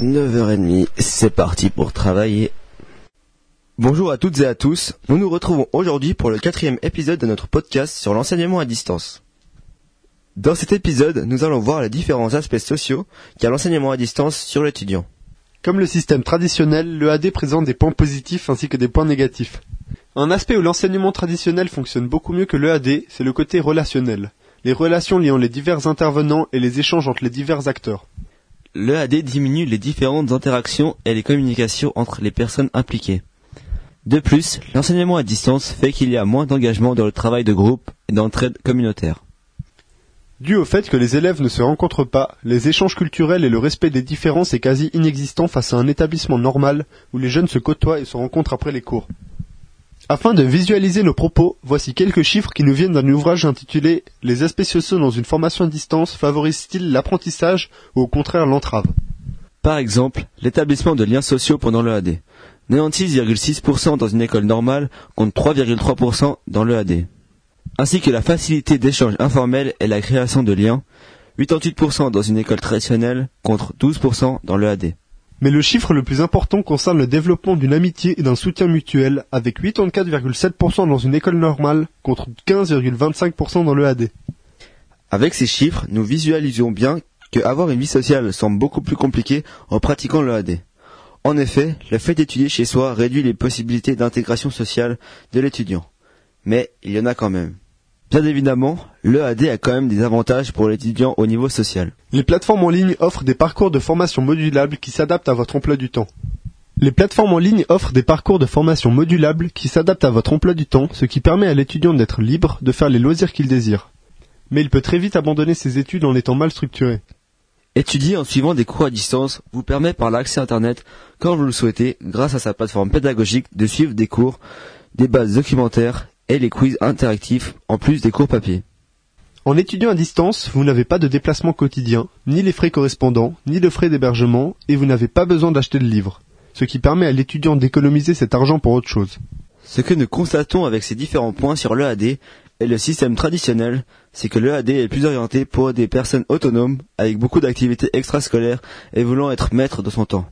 9h30, c'est parti pour travailler. Bonjour à toutes et à tous, nous nous retrouvons aujourd'hui pour le quatrième épisode de notre podcast sur l'enseignement à distance. Dans cet épisode, nous allons voir les différents aspects sociaux qu'a l'enseignement à distance sur l'étudiant. Comme le système traditionnel, le AD présente des points positifs ainsi que des points négatifs. Un aspect où l'enseignement traditionnel fonctionne beaucoup mieux que le AD, c'est le côté relationnel. Les relations liant les divers intervenants et les échanges entre les divers acteurs. Le AD diminue les différentes interactions et les communications entre les personnes impliquées. De plus, l'enseignement à distance fait qu'il y a moins d'engagement dans le travail de groupe et d'entraide communautaire. Dû au fait que les élèves ne se rencontrent pas, les échanges culturels et le respect des différences est quasi inexistant face à un établissement normal où les jeunes se côtoient et se rencontrent après les cours. Afin de visualiser nos propos, voici quelques chiffres qui nous viennent d'un ouvrage intitulé Les aspects sociaux dans une formation à distance favorisent-ils l'apprentissage ou au contraire l'entrave? Par exemple, l'établissement de liens sociaux pendant le AD. 96,6% dans une école normale contre 3,3% dans le AD. Ainsi que la facilité d'échange informel et la création de liens. 88% dans une école traditionnelle contre 12% dans le AD. Mais le chiffre le plus important concerne le développement d'une amitié et d'un soutien mutuel, avec 84,7% dans une école normale contre 15,25% dans le AD. Avec ces chiffres, nous visualisons bien que avoir une vie sociale semble beaucoup plus compliqué en pratiquant le AD. En effet, le fait d'étudier chez soi réduit les possibilités d'intégration sociale de l'étudiant. Mais il y en a quand même. Bien évidemment, le AD a quand même des avantages pour l'étudiant au niveau social. Les plateformes en ligne offrent des parcours de formation modulables qui s'adaptent à votre emploi du temps. Les plateformes en ligne offrent des parcours de formation modulables qui s'adaptent à votre emploi du temps, ce qui permet à l'étudiant d'être libre de faire les loisirs qu'il désire. Mais il peut très vite abandonner ses études en étant mal structuré. Étudier en suivant des cours à distance vous permet par l'accès Internet, quand vous le souhaitez, grâce à sa plateforme pédagogique, de suivre des cours, des bases documentaires et les quiz interactifs, en plus des cours papier. En étudiant à distance, vous n'avez pas de déplacement quotidien, ni les frais correspondants, ni de frais d'hébergement, et vous n'avez pas besoin d'acheter de livres, ce qui permet à l'étudiant d'économiser cet argent pour autre chose. Ce que nous constatons avec ces différents points sur l'EAD et le système traditionnel, c'est que l'EAD est plus orienté pour des personnes autonomes, avec beaucoup d'activités extrascolaires et voulant être maître de son temps.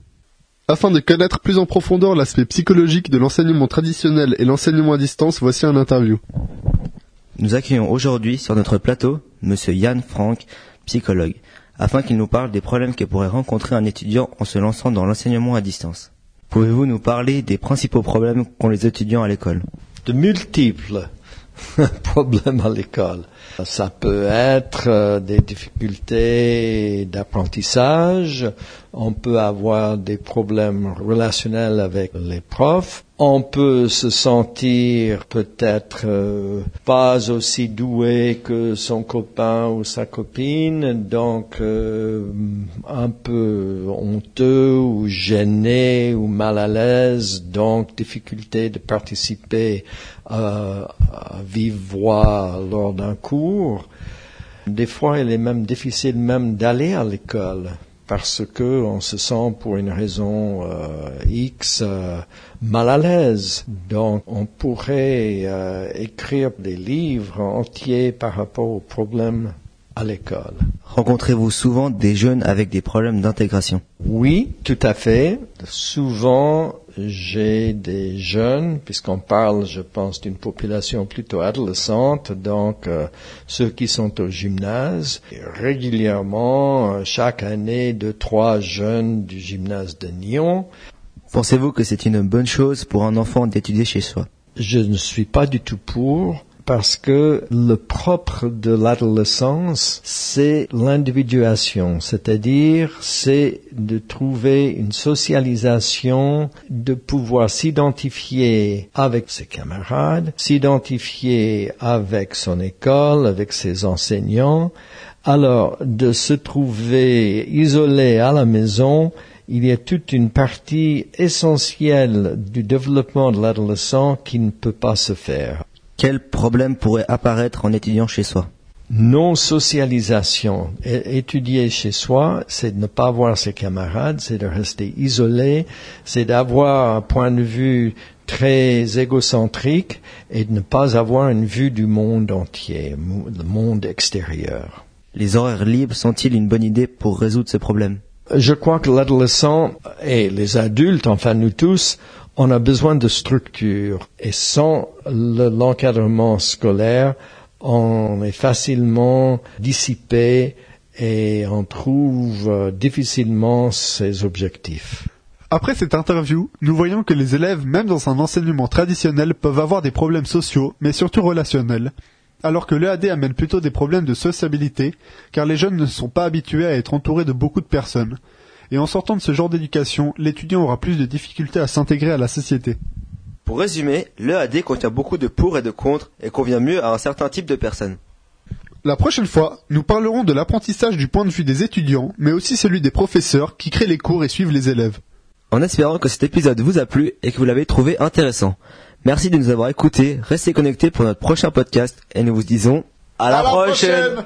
Afin de connaître plus en profondeur l'aspect psychologique de l'enseignement traditionnel et l'enseignement à distance, voici un interview. Nous accueillons aujourd'hui sur notre plateau Monsieur Yann Franck, psychologue, afin qu'il nous parle des problèmes que pourrait rencontrer un étudiant en se lançant dans l'enseignement à distance. Pouvez-vous nous parler des principaux problèmes qu'ont les étudiants à l'école? De multiples problèmes à l'école. Ça peut être euh, des difficultés d'apprentissage, on peut avoir des problèmes relationnels avec les profs, on peut se sentir peut-être euh, pas aussi doué que son copain ou sa copine, donc euh, un peu honteux ou gêné ou mal à l'aise, donc difficulté de participer à vive voix lors d'un cours. Des fois, il est même difficile même d'aller à l'école parce que on se sent pour une raison euh, X euh, mal à l'aise. Donc, on pourrait euh, écrire des livres entiers par rapport aux problèmes à l'école. Rencontrez-vous souvent des jeunes avec des problèmes d'intégration? Oui, tout à fait. Souvent, j'ai des jeunes, puisqu'on parle, je pense, d'une population plutôt adolescente, donc euh, ceux qui sont au gymnase. régulièrement, euh, chaque année, deux, trois jeunes du gymnase de Nyon. Pensez-vous que c'est une bonne chose pour un enfant d'étudier chez soi? Je ne suis pas du tout pour parce que le propre de l'adolescence, c'est l'individuation, c'est-à-dire c'est de trouver une socialisation, de pouvoir s'identifier avec ses camarades, s'identifier avec son école, avec ses enseignants. Alors, de se trouver isolé à la maison, il y a toute une partie essentielle du développement de l'adolescent qui ne peut pas se faire. Quel problème pourrait apparaître en étudiant chez soi? Non-socialisation. Étudier chez soi, c'est de ne pas voir ses camarades, c'est de rester isolé, c'est d'avoir un point de vue très égocentrique et de ne pas avoir une vue du monde entier, le monde extérieur. Les horaires libres sont-ils une bonne idée pour résoudre ces problèmes Je crois que l'adolescent et les adultes, enfin nous tous, on a besoin de structure et sans l'encadrement scolaire, on est facilement dissipé et on trouve euh, difficilement ses objectifs. Après cette interview, nous voyons que les élèves, même dans un enseignement traditionnel, peuvent avoir des problèmes sociaux, mais surtout relationnels, alors que l'EAD amène plutôt des problèmes de sociabilité, car les jeunes ne sont pas habitués à être entourés de beaucoup de personnes. Et en sortant de ce genre d'éducation, l'étudiant aura plus de difficultés à s'intégrer à la société. Pour résumer, l'EAD contient beaucoup de pour et de contre et convient mieux à un certain type de personnes. La prochaine fois, nous parlerons de l'apprentissage du point de vue des étudiants, mais aussi celui des professeurs qui créent les cours et suivent les élèves. En espérant que cet épisode vous a plu et que vous l'avez trouvé intéressant. Merci de nous avoir écoutés, restez connectés pour notre prochain podcast et nous vous disons à, la, prochaine